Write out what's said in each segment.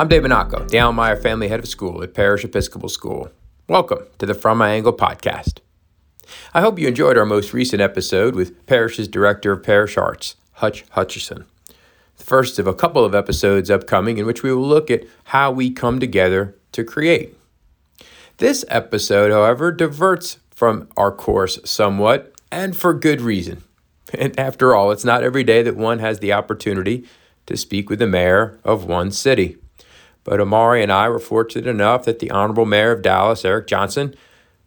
I'm Dave Monaco, the Almeyer Family Head of School at Parish Episcopal School. Welcome to the From My Angle podcast. I hope you enjoyed our most recent episode with Parish's Director of Parish Arts, Hutch Hutchison. The first of a couple of episodes upcoming in which we will look at how we come together to create. This episode, however, diverts from our course somewhat, and for good reason. And after all, it's not every day that one has the opportunity to speak with the mayor of one city. But Amari and I were fortunate enough that the Honorable Mayor of Dallas, Eric Johnson,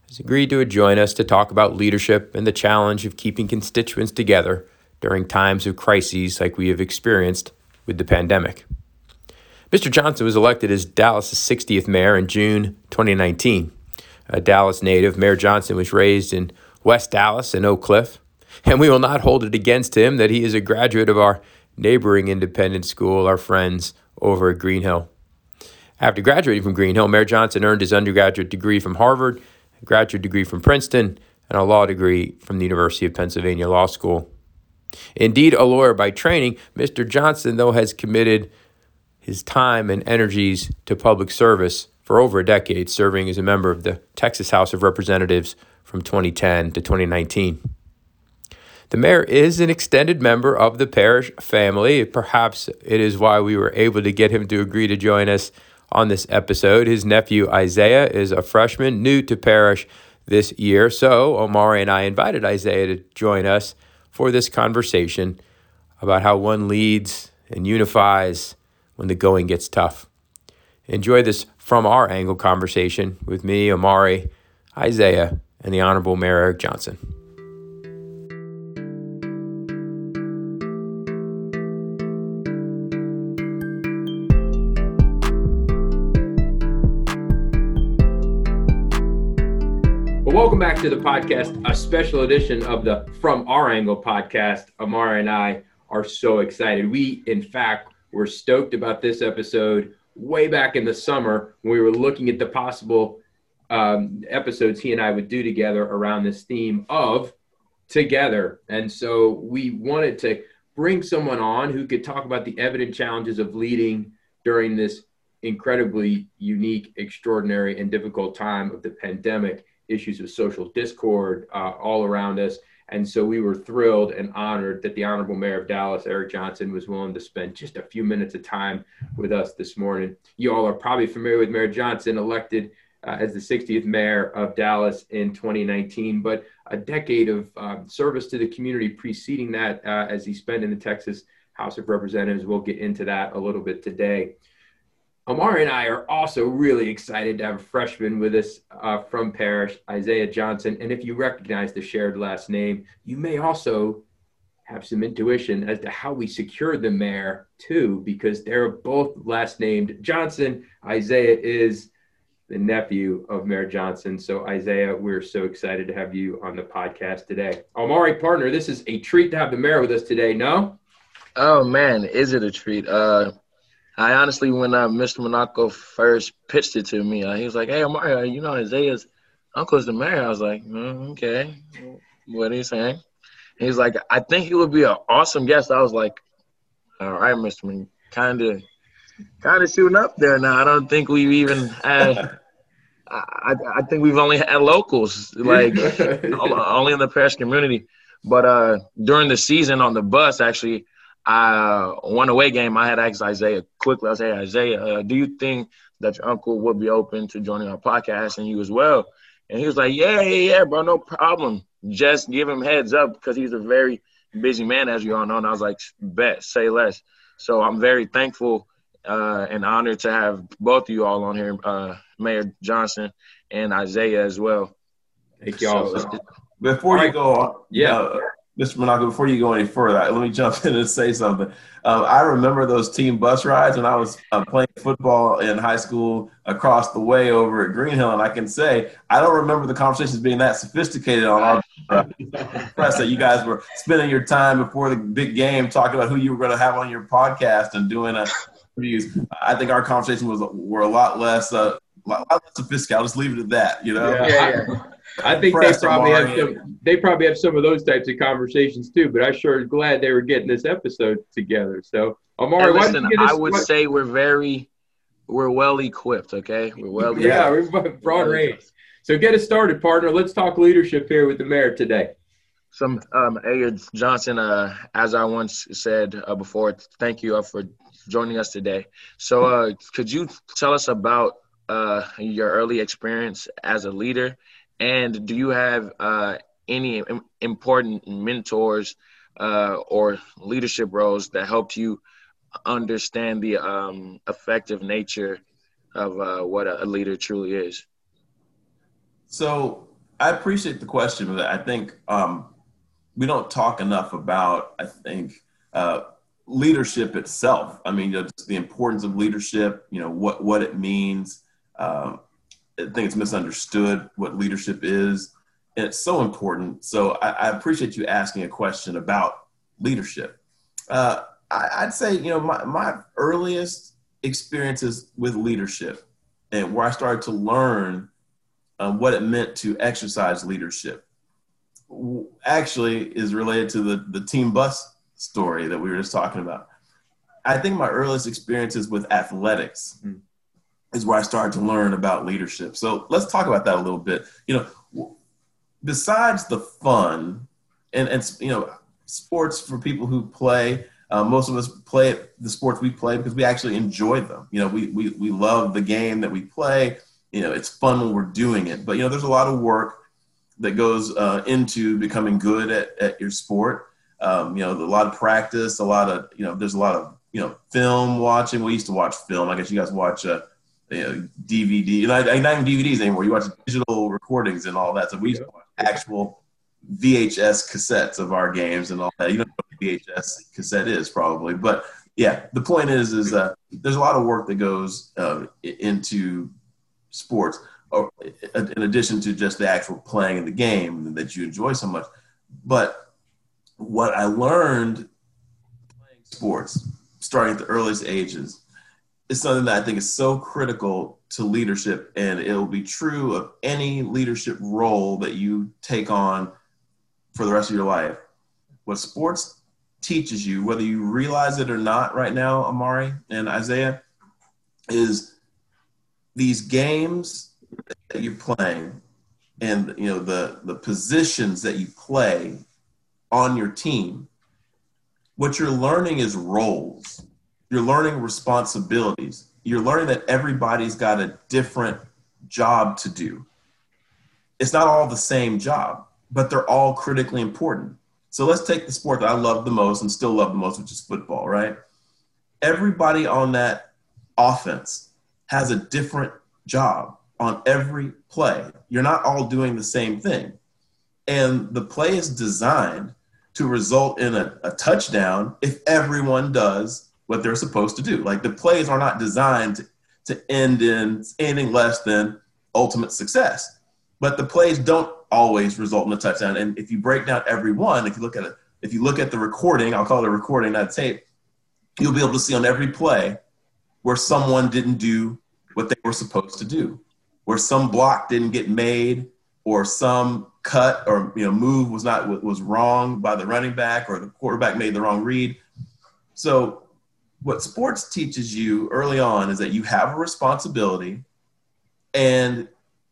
has agreed to join us to talk about leadership and the challenge of keeping constituents together during times of crises like we have experienced with the pandemic. Mr. Johnson was elected as Dallas' 60th mayor in June 2019. A Dallas native, Mayor Johnson was raised in West Dallas and Oak Cliff, and we will not hold it against him that he is a graduate of our neighboring independent school, our friends over at Greenhill. After graduating from Greenhill, Mayor Johnson earned his undergraduate degree from Harvard, a graduate degree from Princeton, and a law degree from the University of Pennsylvania Law School. Indeed, a lawyer by training, Mr. Johnson, though, has committed his time and energies to public service for over a decade, serving as a member of the Texas House of Representatives from 2010 to 2019. The mayor is an extended member of the parish family. Perhaps it is why we were able to get him to agree to join us on this episode. His nephew Isaiah is a freshman new to parish this year. So Omari and I invited Isaiah to join us for this conversation about how one leads and unifies when the going gets tough. Enjoy this from our angle conversation with me, Omari, Isaiah, and the Honorable Mayor Eric Johnson. Welcome back to the podcast, a special edition of the From Our Angle podcast. Amara and I are so excited. We, in fact, were stoked about this episode way back in the summer when we were looking at the possible um, episodes he and I would do together around this theme of together. And so we wanted to bring someone on who could talk about the evident challenges of leading during this incredibly unique, extraordinary, and difficult time of the pandemic issues of social discord uh, all around us. And so we were thrilled and honored that the Honorable Mayor of Dallas, Eric Johnson, was willing to spend just a few minutes of time with us this morning. You all are probably familiar with Mayor Johnson, elected uh, as the 60th mayor of Dallas in 2019, but a decade of um, service to the community preceding that uh, as he spent in the Texas House of Representatives. We'll get into that a little bit today. Amari and I are also really excited to have a freshman with us uh, from Parish, Isaiah Johnson. And if you recognize the shared last name, you may also have some intuition as to how we secured the mayor too, because they're both last named Johnson. Isaiah is the nephew of Mayor Johnson. So, Isaiah, we're so excited to have you on the podcast today. Amari, partner, this is a treat to have the mayor with us today. No? Oh man, is it a treat? Uh, I honestly, when uh, Mr. Monaco first pitched it to me, uh, he was like, "Hey, Mario, you know Isaiah's uncle's the mayor." I was like, mm, "Okay, what are you saying?" He's like, "I think he would be an awesome guest." I was like, "All right, Mr. kind of, kind of shooting up there now. I don't think we've even had." I, I think we've only had locals, like only in the parish community. But uh, during the season on the bus, actually, I one away game. I had asked Isaiah quickly. I said, "Hey Isaiah, uh, do you think that your uncle would be open to joining our podcast and you as well?" And he was like, "Yeah, yeah, yeah, bro, no problem. Just give him heads up because he's a very busy man, as you all know." And I was like, "Bet, say less." So I'm very thankful uh, and honored to have both of you all on here, uh, Mayor Johnson and Isaiah as well. Thank you all. So, before you go, yeah. Uh, Mr. Monaco, before you go any further, let me jump in and say something. Um, I remember those team bus rides when I was uh, playing football in high school across the way over at Greenhill, and I can say I don't remember the conversations being that sophisticated on all uh, press that you guys were spending your time before the big game talking about who you were going to have on your podcast and doing a interviews. I think our conversation was were a lot less uh, a lot less sophisticated. I'll just leave it at that. You know. Yeah, yeah, yeah. I think they probably have some. They probably have some of those types of conversations too. But I sure am glad they were getting this episode together. So, Amari, listen, I would what? say we're very we're well equipped. Okay, we're well. yeah, we're broad range. So get us started, partner. Let's talk leadership here with the mayor today. Some um, Mayor Johnson, uh, as I once said uh, before, thank you uh, for joining us today. So, uh, could you tell us about uh, your early experience as a leader, and do you have uh, any important mentors uh, or leadership roles that helped you understand the um, effective nature of uh, what a leader truly is? So I appreciate the question, but I think um, we don't talk enough about, I think, uh, leadership itself. I mean, you know, the importance of leadership, you know, what, what it means. Um, I think it's misunderstood what leadership is and it's so important. So I, I appreciate you asking a question about leadership. Uh, I, would say, you know, my, my earliest experiences with leadership and where I started to learn uh, what it meant to exercise leadership actually is related to the, the team bus story that we were just talking about. I think my earliest experiences with athletics mm. Is where I started to learn about leadership. So let's talk about that a little bit. You know, besides the fun and, and you know sports for people who play uh, most of us play the sports we play because we actually enjoy them. You know we, we we love the game that we play. You know it's fun when we're doing it. But you know there's a lot of work that goes uh, into becoming good at, at your sport. Um, you know a lot of practice a lot of you know there's a lot of you know film watching. We used to watch film. I guess you guys watch uh, you know, DVD, not, not even DVDs anymore. You watch digital recordings and all that. So we watch actual VHS cassettes of our games and all that. You don't know what VHS cassette is probably, but yeah, the point is, is uh, there's a lot of work that goes uh, into sports, or in addition to just the actual playing of the game that you enjoy so much. But what I learned playing sports, starting at the earliest ages, is something that I think is so critical to leadership, and it'll be true of any leadership role that you take on for the rest of your life. What sports teaches you, whether you realize it or not right now, Amari and Isaiah, is these games that you're playing and you know the the positions that you play on your team what you're learning is roles you're learning responsibilities. You're learning that everybody's got a different job to do. It's not all the same job, but they're all critically important. So let's take the sport that I love the most and still love the most, which is football, right? Everybody on that offense has a different job on every play. You're not all doing the same thing. And the play is designed to result in a, a touchdown if everyone does what they're supposed to do. Like the plays are not designed to, end in anything less than ultimate success. But the plays don't always result in a touchdown. And if you break down every one, if you look at it, if you look at the recording, I'll call it a recording, not tape, you'll be able to see on every play where someone didn't do what they were supposed to do, where some block didn't get made, or some cut or you know move was not was wrong by the running back, or the quarterback made the wrong read. So what sports teaches you early on is that you have a responsibility and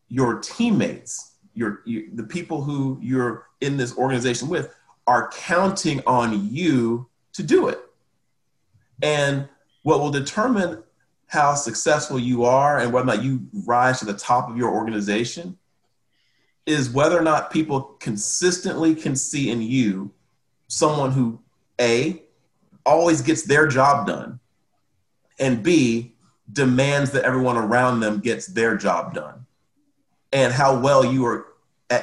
your teammates your you, the people who you're in this organization with are counting on you to do it. And what will determine how successful you are and whether or not you rise to the top of your organization is whether or not people consistently can see in you someone who a always gets their job done, and B, demands that everyone around them gets their job done. And how well you are,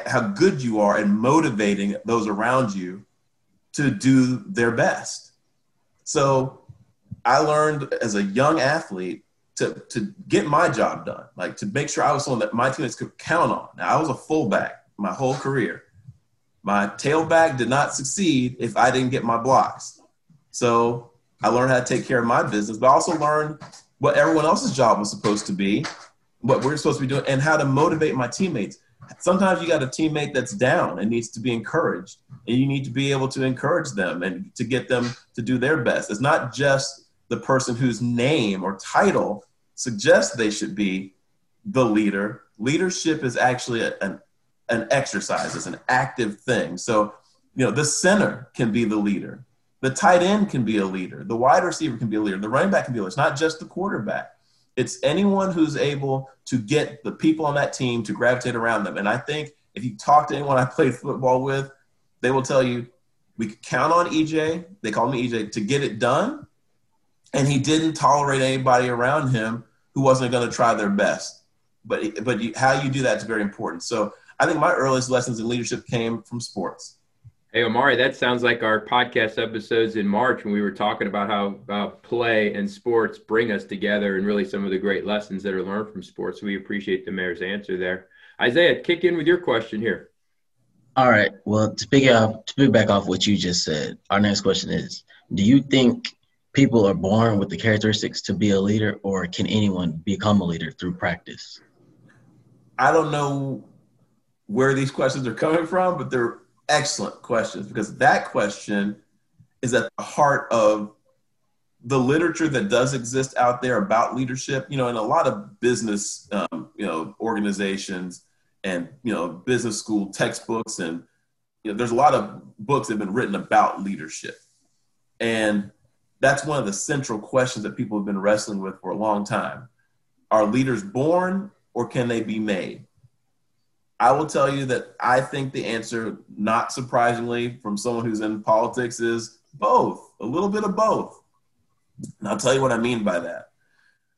how good you are in motivating those around you to do their best. So I learned as a young athlete to, to get my job done, like to make sure I was someone that my teammates could count on. Now, I was a fullback my whole career. My tailback did not succeed if I didn't get my blocks. So I learned how to take care of my business, but I also learned what everyone else's job was supposed to be, what we're supposed to be doing, and how to motivate my teammates. Sometimes you got a teammate that's down and needs to be encouraged, and you need to be able to encourage them and to get them to do their best. It's not just the person whose name or title suggests they should be the leader. Leadership is actually a, an an exercise, it's an active thing. So, you know, the center can be the leader. The tight end can be a leader. The wide receiver can be a leader. The running back can be a leader. It's not just the quarterback. It's anyone who's able to get the people on that team to gravitate around them. And I think if you talk to anyone I played football with, they will tell you we could count on EJ. They called me EJ to get it done. And he didn't tolerate anybody around him who wasn't going to try their best. But but you, how you do that is very important. So I think my earliest lessons in leadership came from sports. Hey Omari, that sounds like our podcast episodes in March when we were talking about how uh, play and sports bring us together and really some of the great lessons that are learned from sports. We appreciate the mayor's answer there. Isaiah, kick in with your question here. All right. Well, to pick up to pick back off what you just said, our next question is: Do you think people are born with the characteristics to be a leader, or can anyone become a leader through practice? I don't know where these questions are coming from, but they're excellent questions because that question is at the heart of the literature that does exist out there about leadership. You know, in a lot of business, um, you know, organizations and you know business school textbooks and you know, there's a lot of books that have been written about leadership and that's one of the central questions that people have been wrestling with for a long time are leaders born or can they be made i will tell you that i think the answer not surprisingly from someone who's in politics is both a little bit of both. And i'll tell you what i mean by that.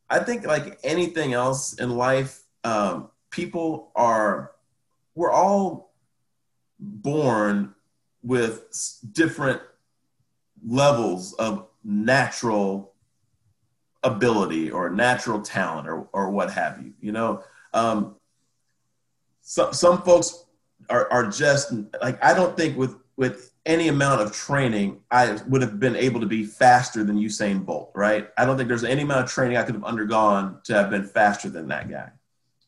I think like anything else in life um, people are we're all born with different levels of natural ability or natural talent or, or what have you you know? Um, so, some folks are, are just like i don't think with with any amount of training i would have been able to be faster than usain bolt right i don't think there's any amount of training i could have undergone to have been faster than that guy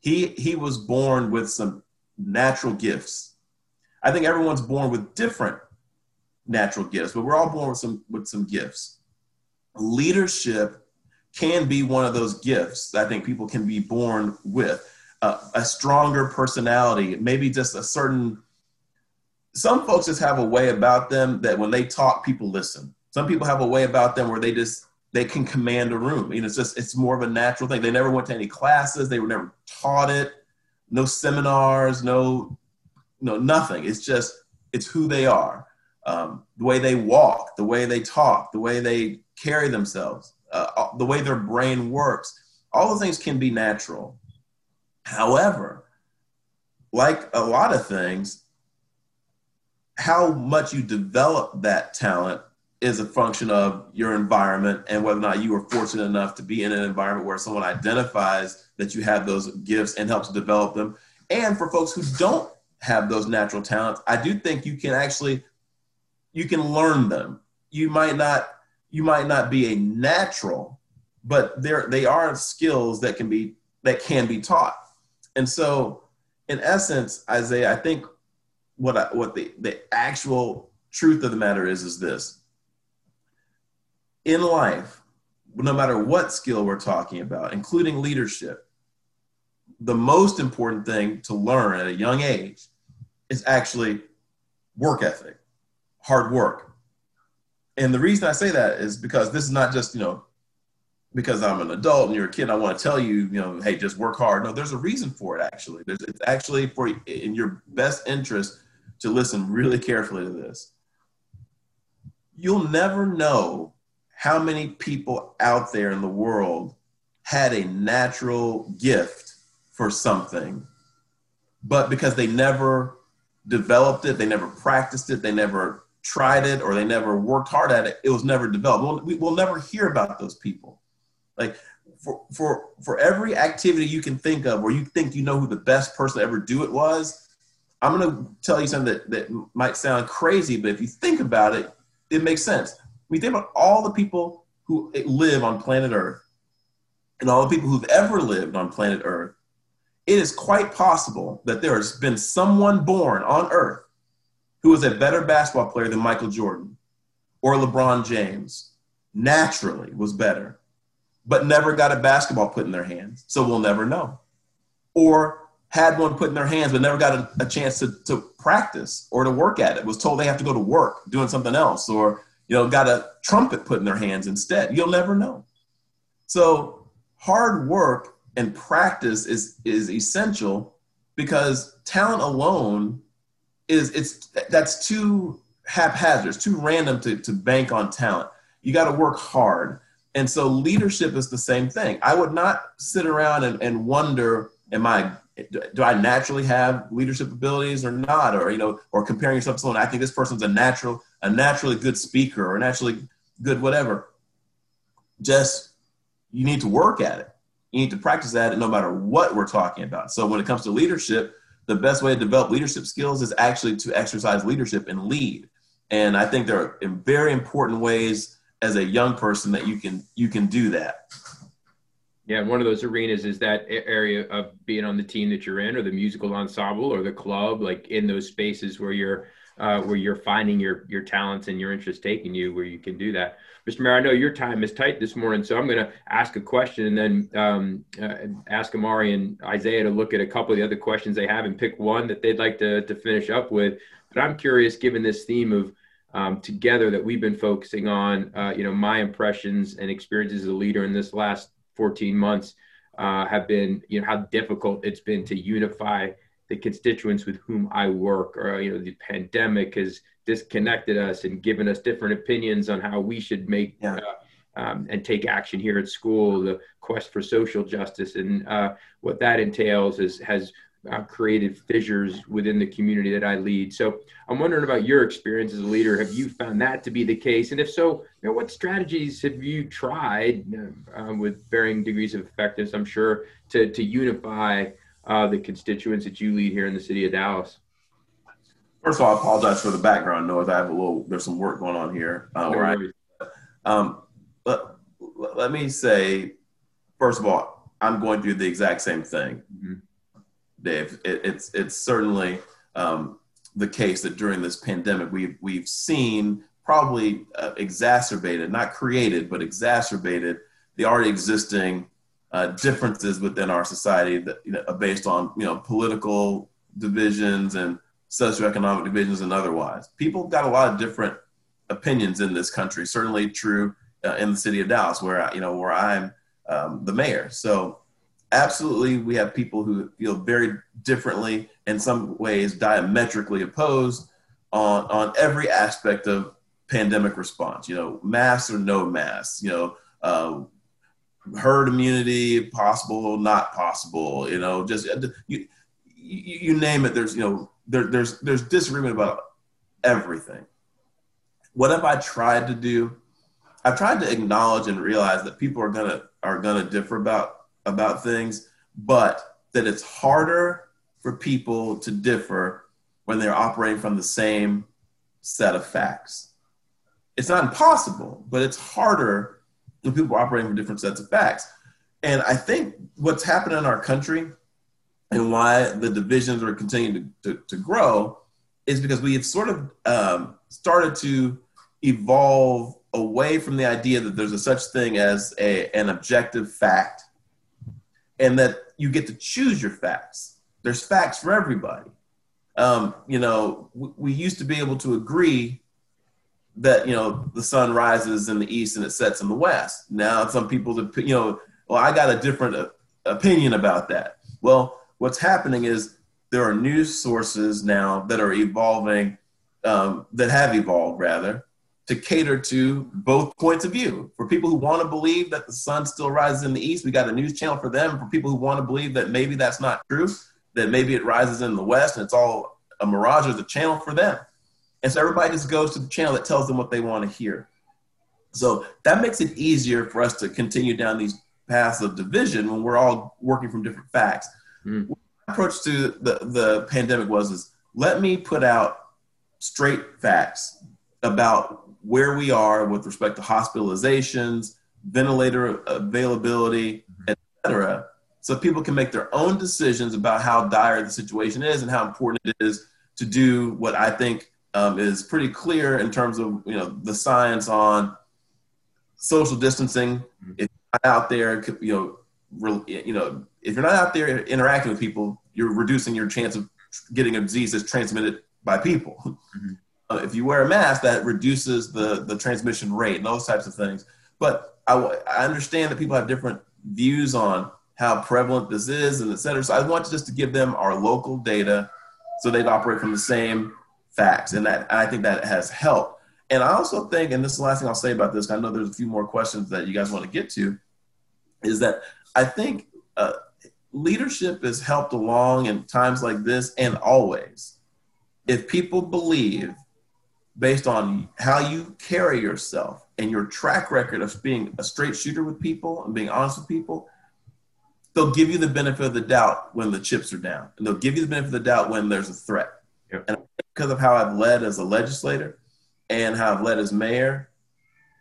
he he was born with some natural gifts. I think everyone's born with different natural gifts, but we're all born with some with some gifts. Leadership can be one of those gifts. I think people can be born with uh, a stronger personality, maybe just a certain. Some folks just have a way about them that when they talk, people listen. Some people have a way about them where they just they can command a room. You know, it's just it's more of a natural thing. They never went to any classes. They were never taught it. No seminars. No, no nothing. It's just it's who they are. Um, the way they walk, the way they talk, the way they carry themselves, uh, the way their brain works. All those things can be natural. However, like a lot of things, how much you develop that talent is a function of your environment and whether or not you were fortunate enough to be in an environment where someone identifies that you have those gifts and helps develop them. And for folks who don't have those natural talents, I do think you can actually you can learn them. You might not you might not be a natural, but there they are skills that can be that can be taught. And so in essence, Isaiah, I think what I, what the the actual truth of the matter is is this in life, no matter what skill we're talking about, including leadership, the most important thing to learn at a young age is actually work ethic, hard work. And the reason I say that is because this is not just, you know, because I'm an adult and you're a kid, I want to tell you, you know, hey, just work hard. No, there's a reason for it actually. There's it's actually for in your best interest to listen really carefully to this. You'll never know how many people out there in the world had a natural gift for something, but because they never developed it, they never practiced it, they never tried it, or they never worked hard at it, it was never developed. We'll, we'll never hear about those people. Like for, for, for every activity you can think of where you think you know who the best person to ever do it was, I'm to tell you something that, that might sound crazy, but if you think about it, it makes sense we think about all the people who live on planet Earth and all the people who've ever lived on planet Earth, it is quite possible that there has been someone born on Earth who is a better basketball player than Michael Jordan or LeBron James, naturally was better. But never got a basketball put in their hands, so we'll never know. Or had one put in their hands, but never got a, a chance to, to practice or to work at it, was told they have to go to work doing something else, or you know, got a trumpet put in their hands instead. You'll never know. So hard work and practice is is essential because talent alone is it's that's too haphazard, it's too random to, to bank on talent. You got to work hard. And so leadership is the same thing. I would not sit around and, and wonder, am I do I naturally have leadership abilities or not? Or, you know, or comparing yourself to someone, I think this person's a natural, a naturally good speaker or naturally good whatever. Just you need to work at it. You need to practice at it no matter what we're talking about. So when it comes to leadership, the best way to develop leadership skills is actually to exercise leadership and lead. And I think there are very important ways as a young person that you can you can do that. Yeah, one of those arenas is that area of being on the team that you're in, or the musical ensemble, or the club, like in those spaces where you're uh, where you're finding your your talents and your interests taking you, where you can do that. Mr. Mayor, I know your time is tight this morning, so I'm going to ask a question and then um, uh, ask Amari and Isaiah to look at a couple of the other questions they have and pick one that they'd like to to finish up with. But I'm curious, given this theme of um, together that we've been focusing on, uh, you know, my impressions and experiences as a leader in this last 14 months uh, have been, you know, how difficult it's been to unify the constituents with whom I work. Or, you know, the pandemic has disconnected us and given us different opinions on how we should make yeah. uh, um, and take action here at school. The quest for social justice and uh, what that entails is has uh, created fissures within the community that I lead. So I'm wondering about your experience as a leader. Have you found that to be the case? And if so, you know, what strategies have you tried uh, with varying degrees of effectiveness, I'm sure, to, to unify uh, the constituents that you lead here in the city of Dallas? First of all, I apologize for the background noise. I have a little, there's some work going on here. Uh, no I, um, let, let me say, first of all, I'm going through the exact same thing. Mm-hmm Dave. It, it's it's certainly um, the case that during this pandemic we've we've seen probably uh, exacerbated, not created, but exacerbated the already existing uh, differences within our society that you know, based on you know political divisions and socioeconomic divisions and otherwise. People got a lot of different opinions in this country. Certainly true uh, in the city of Dallas, where I, you know where I'm um, the mayor. So absolutely we have people who feel very differently in some ways diametrically opposed on on every aspect of pandemic response you know masks or no masks you know uh, herd immunity possible not possible you know just uh, you, you, you name it there's you know there, there's there's disagreement about everything. What have i tried to do? I've tried to acknowledge and realize that people are gonna are gonna differ about about things, but that it's harder for people to differ when they're operating from the same set of facts. It's not impossible, but it's harder when people are operating from different sets of facts. And I think what's happened in our country and why the divisions are continuing to, to, to grow is because we have sort of um, started to evolve away from the idea that there's a such thing as a, an objective fact and that you get to choose your facts. There's facts for everybody. Um, you know, we, we used to be able to agree that you know the sun rises in the east and it sets in the west. Now some people, you know, well, I got a different uh, opinion about that. Well, what's happening is there are news sources now that are evolving, um, that have evolved rather, to cater to both points of view. For people who want to believe that the sun still rises in the east, we got a news channel for them. For people who want to believe that maybe that's not true, that maybe it rises in the west and it's all a mirage, there's a channel for them. And so everybody just goes to the channel that tells them what they want to hear. So that makes it easier for us to continue down these paths of division when we're all working from different facts. Mm. My approach to the, the pandemic was is let me put out straight facts about where we are with respect to hospitalizations, ventilator availability, etc., so people can make their own decisions about how dire the situation is and how important it is to do what I think um, is pretty clear in terms of you know the science on social distancing. Mm-hmm. If out there, you know, re, you know, if you're not out there interacting with people, you're reducing your chance of getting a disease that's transmitted by people. Mm-hmm. Uh, if you wear a mask, that reduces the the transmission rate and those types of things. But I, I understand that people have different views on how prevalent this is and et cetera. So I want just to give them our local data so they'd operate from the same facts. And that I think that has helped. And I also think, and this is the last thing I'll say about this, I know there's a few more questions that you guys want to get to, is that I think uh, leadership is helped along in times like this and always. If people believe, based on how you carry yourself and your track record of being a straight shooter with people and being honest with people, they'll give you the benefit of the doubt when the chips are down. And they'll give you the benefit of the doubt when there's a threat. Yep. And because of how I've led as a legislator and how I've led as mayor,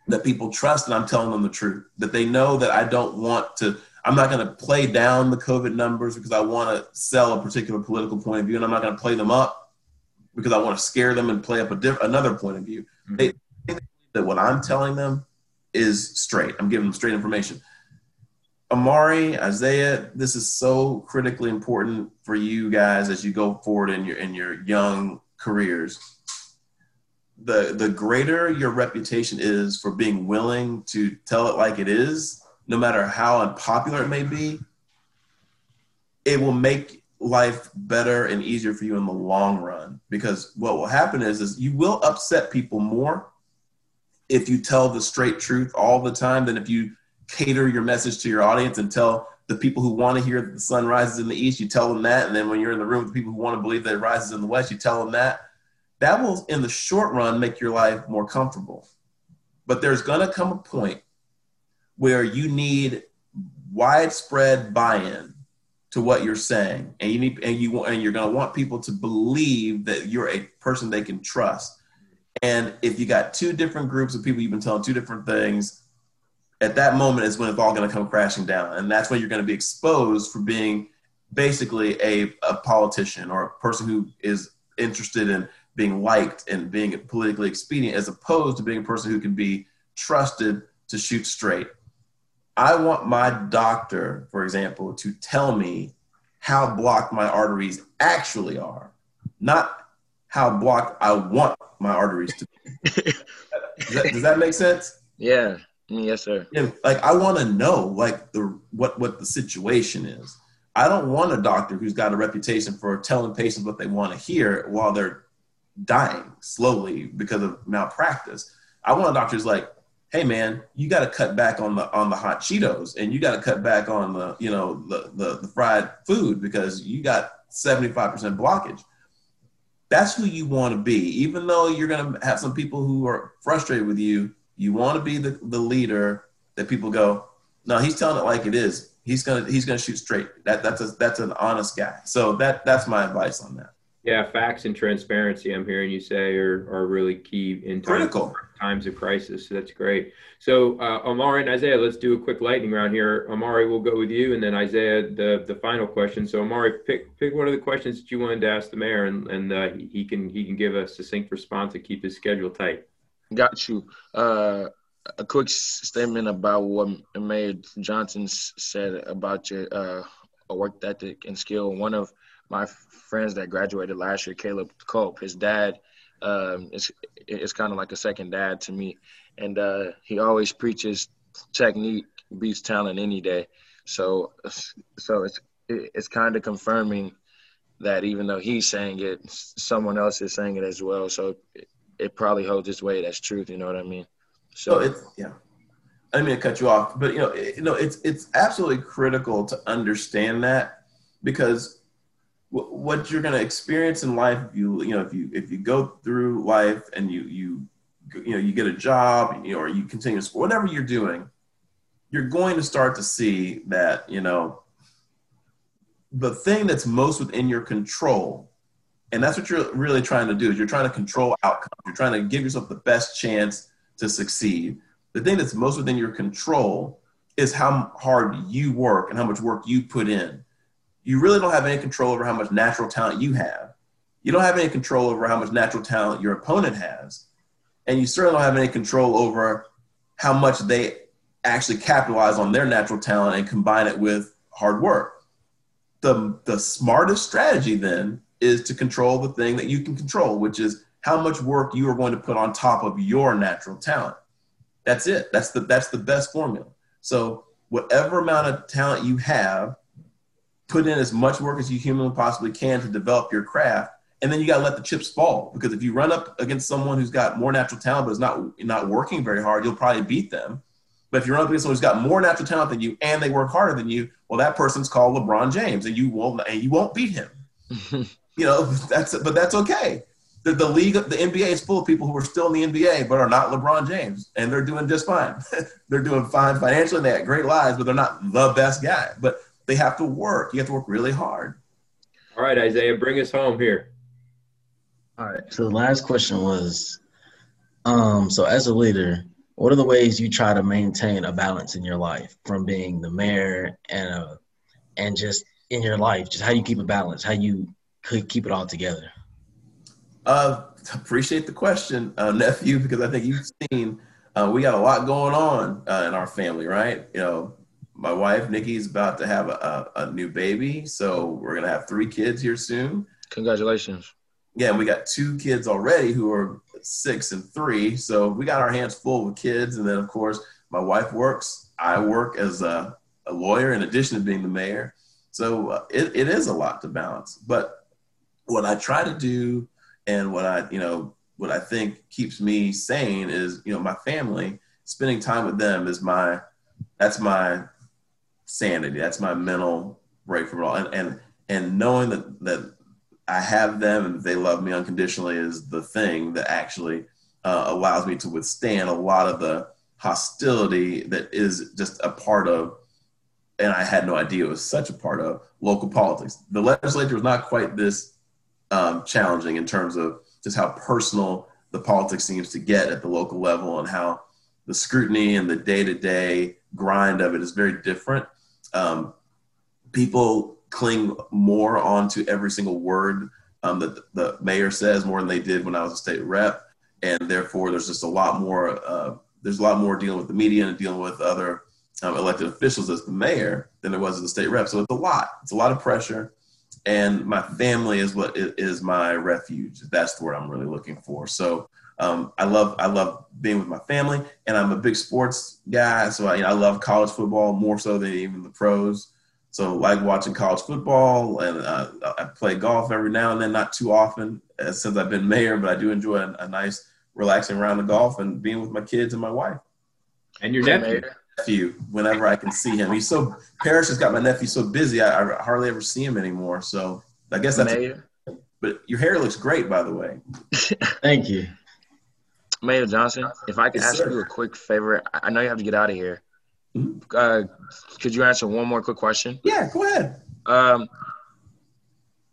that people trust and I'm telling them the truth. That they know that I don't want to, I'm not going to play down the COVID numbers because I want to sell a particular political point of view and I'm not going to play them up because I want to scare them and play up a diff- another point of view. Mm-hmm. They, that what I'm telling them is straight. I'm giving them straight information. Amari, Isaiah, this is so critically important for you guys as you go forward in your in your young careers. The the greater your reputation is for being willing to tell it like it is, no matter how unpopular it may be, it will make life better and easier for you in the long run. Because what will happen is is you will upset people more if you tell the straight truth all the time than if you cater your message to your audience and tell the people who want to hear that the sun rises in the east, you tell them that. And then when you're in the room with the people who want to believe that it rises in the west, you tell them that. That will, in the short run, make your life more comfortable. But there's going to come a point where you need widespread buy-in to what you're saying, and you need, and you want, and you're going to want people to believe that you're a person they can trust. And if you got two different groups of people you've been telling two different things, at that moment is when it's all going to come crashing down. And that's when you're going to be exposed for being basically a, a politician or a person who is interested in being liked and being politically expedient as opposed to being a person who can be trusted to shoot straight. I want my doctor, for example, to tell me how blocked my arteries actually are, not how blocked I want my arteries to be. does, that, does that make sense? Yeah. Mm, yes, sir. Yeah, like I want to know like the what what the situation is. I don't want a doctor who's got a reputation for telling patients what they want to hear while they're dying slowly because of malpractice. I want a doctor who's like, "Hey, man, you got to cut back on the on the hot Cheetos, and you got to cut back on the you know the, the the fried food because you got seventy five percent blockage." That's who you want to be, even though you're going to have some people who are frustrated with you you want to be the, the leader that people go, no, he's telling it like it is. He's gonna he's gonna shoot straight. That that's a, that's an honest guy. So that that's my advice on that. Yeah, facts and transparency. I'm hearing you say are, are really key in times, critical times of crisis. So that's great. So uh, Amari and Isaiah, let's do a quick lightning round here. Amari, we'll go with you, and then Isaiah, the the final question. So Amari, pick pick one of the questions that you wanted to ask the mayor, and and uh, he can he can give a succinct response to keep his schedule tight. Got you. Uh, a quick statement about what Mayor Johnson said about your uh, work ethic and skill. One of my friends that graduated last year, Caleb Cope, his dad um, is is kind of like a second dad to me, and uh, he always preaches technique beats talent any day. So, so it's it's kind of confirming that even though he's saying it, someone else is saying it as well. So it probably holds its weight as truth. You know what I mean? So, so it's yeah. I didn't mean to cut you off, but you know, it, you know, it's it's absolutely critical to understand that because what you're going to experience in life, if you you know, if you if you go through life and you you you know you get a job, you know, or you continue to school, whatever you're doing, you're going to start to see that you know the thing that's most within your control and that's what you're really trying to do is you're trying to control outcomes. You're trying to give yourself the best chance to succeed. The thing that's most within your control is how hard you work and how much work you put in you really don't have any control over how much natural talent you have you don't have any control over how much natural talent your opponent has and you certainly don't have any control over how much they actually capitalize on their natural talent and combine it with hard work. The, the smartest strategy then is to control the thing that you can control, which is how much work you are going to put on top of your natural talent. That's it. That's the that's the best formula. So whatever amount of talent you have, put in as much work as you humanly possibly can to develop your craft, and then you got to let the chips fall. Because if you run up against someone who's got more natural talent but is not not working very hard, you'll probably beat them. But if you run up against someone who's got more natural talent than you and they work harder than you, well, that person's called LeBron James, and you won't and you won't beat him. you know, that's but that's okay the, the league, the NBA is full of people who are still in the NBA but are not LeBron James, and they're doing just fine. they're doing fine financially. They have great lives, but they're not the best guy. But they have to work. You have to work really hard. All right, Isaiah, bring us home here. All right. So the last question was, um, so as a leader, what are the ways you try to maintain a balance in your life from being the mayor and uh, and just in your life? Just how you keep a balance, how you could keep it all together. Uh, appreciate the question, uh, nephew, because I think you've seen uh, we got a lot going on uh, in our family, right? You know, my wife Nikki's about to have a, a, a, new baby, so we're gonna have three kids here soon. Congratulations! Yeah, and we got two kids already who are six and three, so we got our hands full with kids. And then, of course, my wife works. I work as a, a lawyer in addition to being the mayor, so uh, it, it is a lot to balance. But what I try to do and what I, you know, what I think keeps me sane is, you know, my family. Spending time with them is my, that's my sanity. That's my mental break from it all. And and and knowing that that I have them and they love me unconditionally is the thing that actually uh, allows me to withstand a lot of the hostility that is just a part of and I had no idea it was such a part of local politics. The legislature was not quite this um, challenging in terms of just how personal the politics seems to get at the local level and how the scrutiny and the day-to-day grind of it is very different. Um, people cling more onto every single word um, that the mayor says more than they did when I was a state rep, and therefore there's just a lot more. Uh, there's a lot more dealing with the media and dealing with other um, elected officials as the mayor than there was as a state rep. So it's a lot. It's a lot of pressure and my family is what is my refuge. That's the word I'm really looking for. So um, I love I love being with my family, and I'm a big sports guy. So I, you know, I love college football more so than even the pros. So like watching college football, and uh, I play golf every now and then, not too often uh, since I've been mayor, but I do enjoy a, a nice relaxing round of golf and being with my kids and my wife. And your nephew nephew whenever I can see him. He's so Parish has got my nephew so busy. I, I hardly ever see him anymore. So I guess that's. Mayor. but your hair looks great, by the way. Thank you, Mayor Johnson. If I could yes, ask sir. you a quick favor, I know you have to get out of here. Mm-hmm. Uh, could you answer one more quick question? Yeah, go ahead. Um,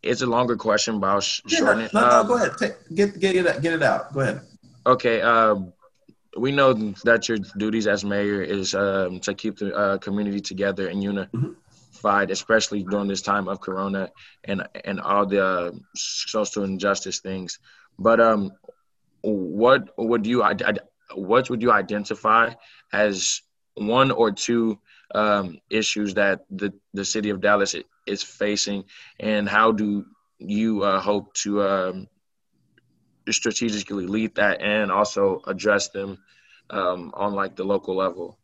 it's a longer question, but I'll sh- yeah, shorten it. No, no, um, go ahead. Take, get get it get it out. Go ahead. Okay. Um, we know that your duties as mayor is um, to keep the uh, community together and unified, mm-hmm. especially during this time of Corona and and all the uh, social injustice things. But um, what would you what would you identify as one or two um, issues that the the city of Dallas is facing, and how do you uh, hope to um, strategically lead that and also address them um, on like the local level?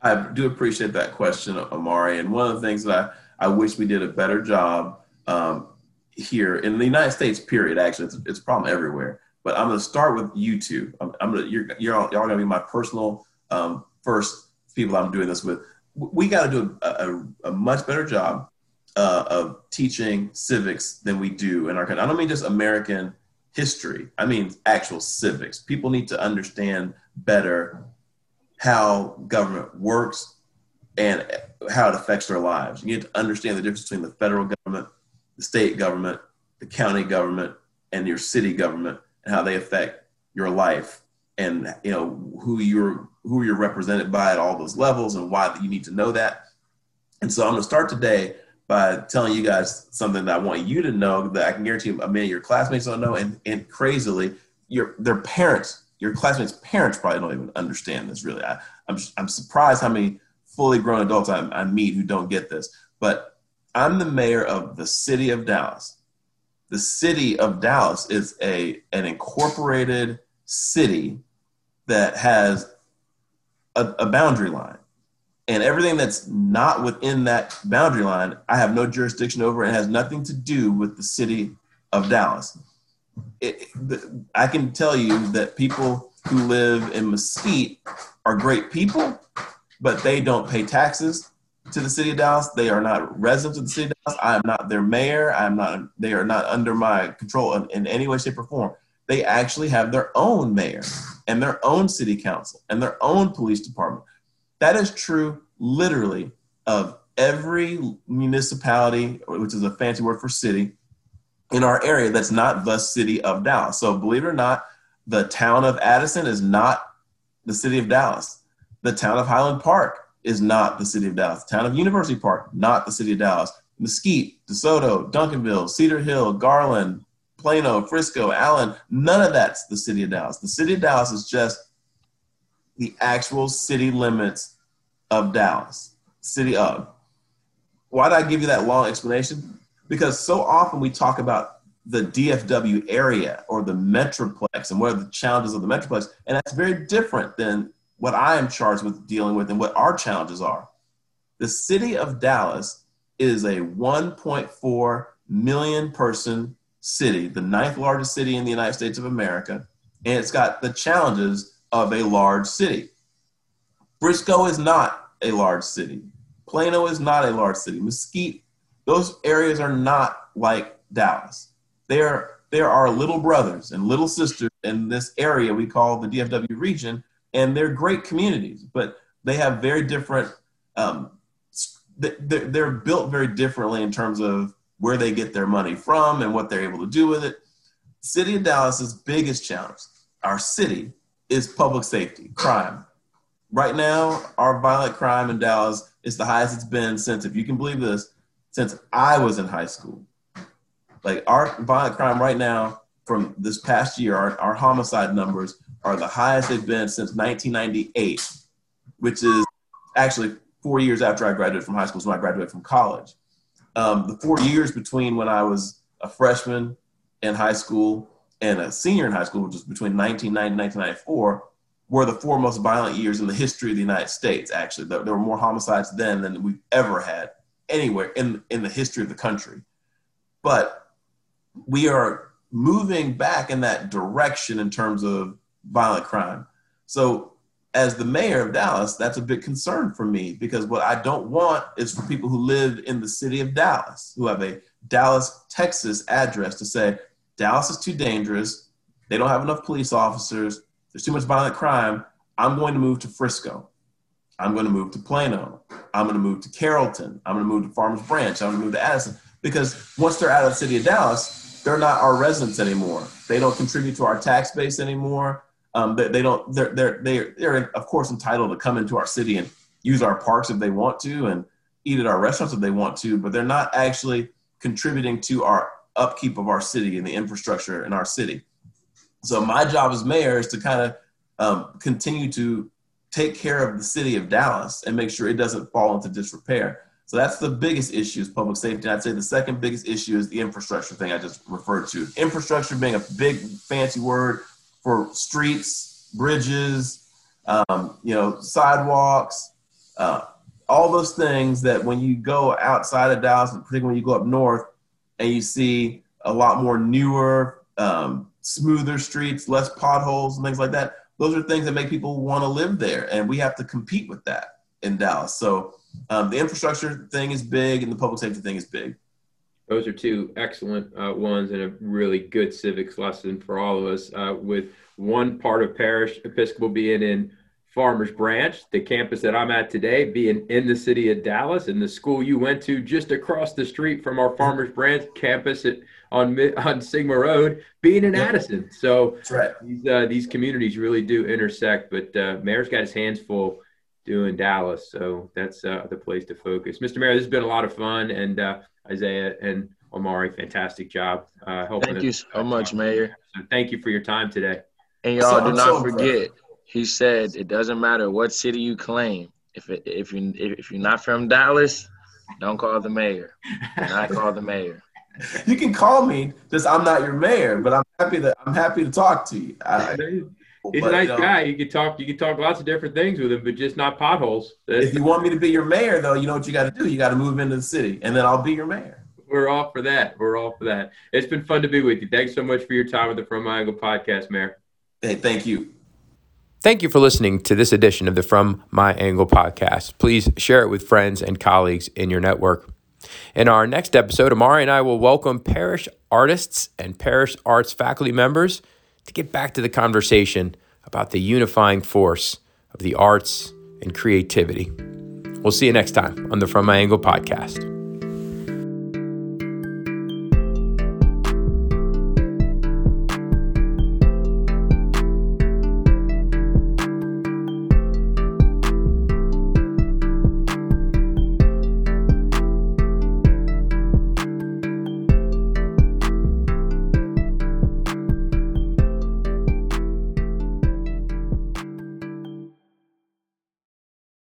I do appreciate that question, Amari. And one of the things that I, I wish we did a better job um, here in the United States, period, actually, it's, it's a problem everywhere. But I'm going to start with you two. I'm, I'm gonna, you're, you're all, y'all going to be my personal um, first people I'm doing this with. We got to do a, a, a, much better job uh, of teaching civics than we do in our country. I don't mean just American history. I mean, actual civics. People need to understand better how government works and how it affects their lives. You need to understand the difference between the federal government, the state government, the county government, and your city government, and how they affect your life and you know who you're who you're represented by at all those levels and why you need to know that. And so I'm going to start today by telling you guys something that I want you to know that I can guarantee you, many of your classmates don't know, and, and crazily, your their parents, your classmates' parents probably don't even understand this. Really, I, I'm, I'm surprised how many fully grown adults I, I meet who don't get this. But I'm the mayor of the city of Dallas. The city of Dallas is a an incorporated city that has a, a boundary line and everything that's not within that boundary line, I have no jurisdiction over. It has nothing to do with the city of Dallas. It, the, I can tell you that people who live in Mesquite are great people, but they don't pay taxes to the city of Dallas. They are not residents of the city of Dallas. I am not their mayor. I am not. They are not under my control in, in any way, shape, or form. They actually have their own mayor and their own city council and their own police department that is true literally of every municipality, which is a fancy word for city, in our area that's not the city of Dallas. So believe it or not, the town of Addison is not the city of Dallas. The town of Highland Park is not the city of Dallas. The town of University Park, not the city of Dallas. Mesquite, DeSoto, Duncanville, Cedar Hill, Garland, Plano, Frisco, Allen, none of that's the city of Dallas. The city of Dallas is just the actual city limits of Dallas, city of. Why did I give you that long explanation? Because so often we talk about the DFW area or the Metroplex and what are the challenges of the Metroplex, and that's very different than what I am charged with dealing with and what our challenges are. The city of Dallas is a 1.4 million person city, the ninth largest city in the United States of America, and it's got the challenges of a large city. Frisco is not a large city. Plano is not a large city. Mesquite, those areas are not like Dallas. They are there are little brothers and little sisters in this area we call the DFW region, and they're great communities, but they have very different. Um, they're, built very differently in terms of where they get their money from and what they're able to do with it. City of Dallas's biggest challenge, our city, is public safety, crime. Right now, our violent crime in Dallas is the highest it's been since, if you can believe this, since I was in high school. Like our violent crime right now from this past year, our, our homicide numbers are the highest they've been since 1998, which is actually four years after I graduated from high school, so when I graduated from college. Um, the four years between when I was a freshman in high school and a senior in high school, which was between 1990 and 1994, were the four most violent years in the history of the United States. Actually, there, there were more homicides then than we've ever had anywhere in in the history of the country. But we are moving back in that direction in terms of violent crime. So, as the mayor of Dallas, that's a big concern for me because what I don't want is for people who live in the city of Dallas, who have a Dallas, Texas address, to say, Dallas is too dangerous. They don't have enough police officers. There's too much violent crime. I'm going to move to Frisco. I'm going to move to Plano. I'm going to move to Carrollton. I'm going to move to Farmers Branch. I'm going to move to Addison. Because once they're out of the city of Dallas, they're not our residents anymore. They don't contribute to our tax base anymore. Um, they, they, don't. They're they're they're they're of course entitled to come into our city and use our parks if they want to and eat at our restaurants if they want to. But they're not actually contributing to our upkeep of our city and the infrastructure in our city. So my job as mayor is to kind of um, continue to take care of the city of Dallas and make sure it doesn't fall into disrepair. So that's the biggest issue is public safety. I'd say the second biggest issue is the infrastructure thing I just referred to. Infrastructure being a big fancy word for streets, bridges, um, you know, sidewalks, uh, all those things that when you go outside of Dallas, particularly when you go up north, and you see a lot more newer, um, smoother streets, less potholes, and things like that. Those are things that make people want to live there, and we have to compete with that in Dallas. So um, the infrastructure thing is big, and the public safety thing is big. Those are two excellent uh, ones and a really good civics lesson for all of us. Uh, with one part of Parish Episcopal being in Farmers Branch, the campus that I'm at today being in the city of Dallas, and the school you went to just across the street from our Farmers Branch campus at, on on Sigma Road being in. Addison. So right. these uh, these communities really do intersect. But uh, Mayor's got his hands full doing Dallas, so that's uh, the place to focus. Mr. Mayor, this has been a lot of fun, and uh, Isaiah and Omari, fantastic job uh, helping. Thank you so much, Mayor. So thank you for your time today. And y'all so, do not so forget. He said it doesn't matter what city you claim. If it, if you if you're not from Dallas, don't call the mayor. I call the mayor. You can call me, just I'm not your mayor, but I'm happy that I'm happy to talk to you. I, He's but, a nice uh, guy. You can talk. You can talk lots of different things with him, but just not potholes. if you want me to be your mayor, though, you know what you got to do. You got to move into the city, and then I'll be your mayor. We're all for that. We're all for that. It's been fun to be with you. Thanks so much for your time with the From My Angle podcast, Mayor. Hey, thank you. Thank you for listening to this edition of the From My Angle podcast. Please share it with friends and colleagues in your network. In our next episode, Amari and I will welcome parish artists and parish arts faculty members to get back to the conversation about the unifying force of the arts and creativity. We'll see you next time on the From My Angle podcast.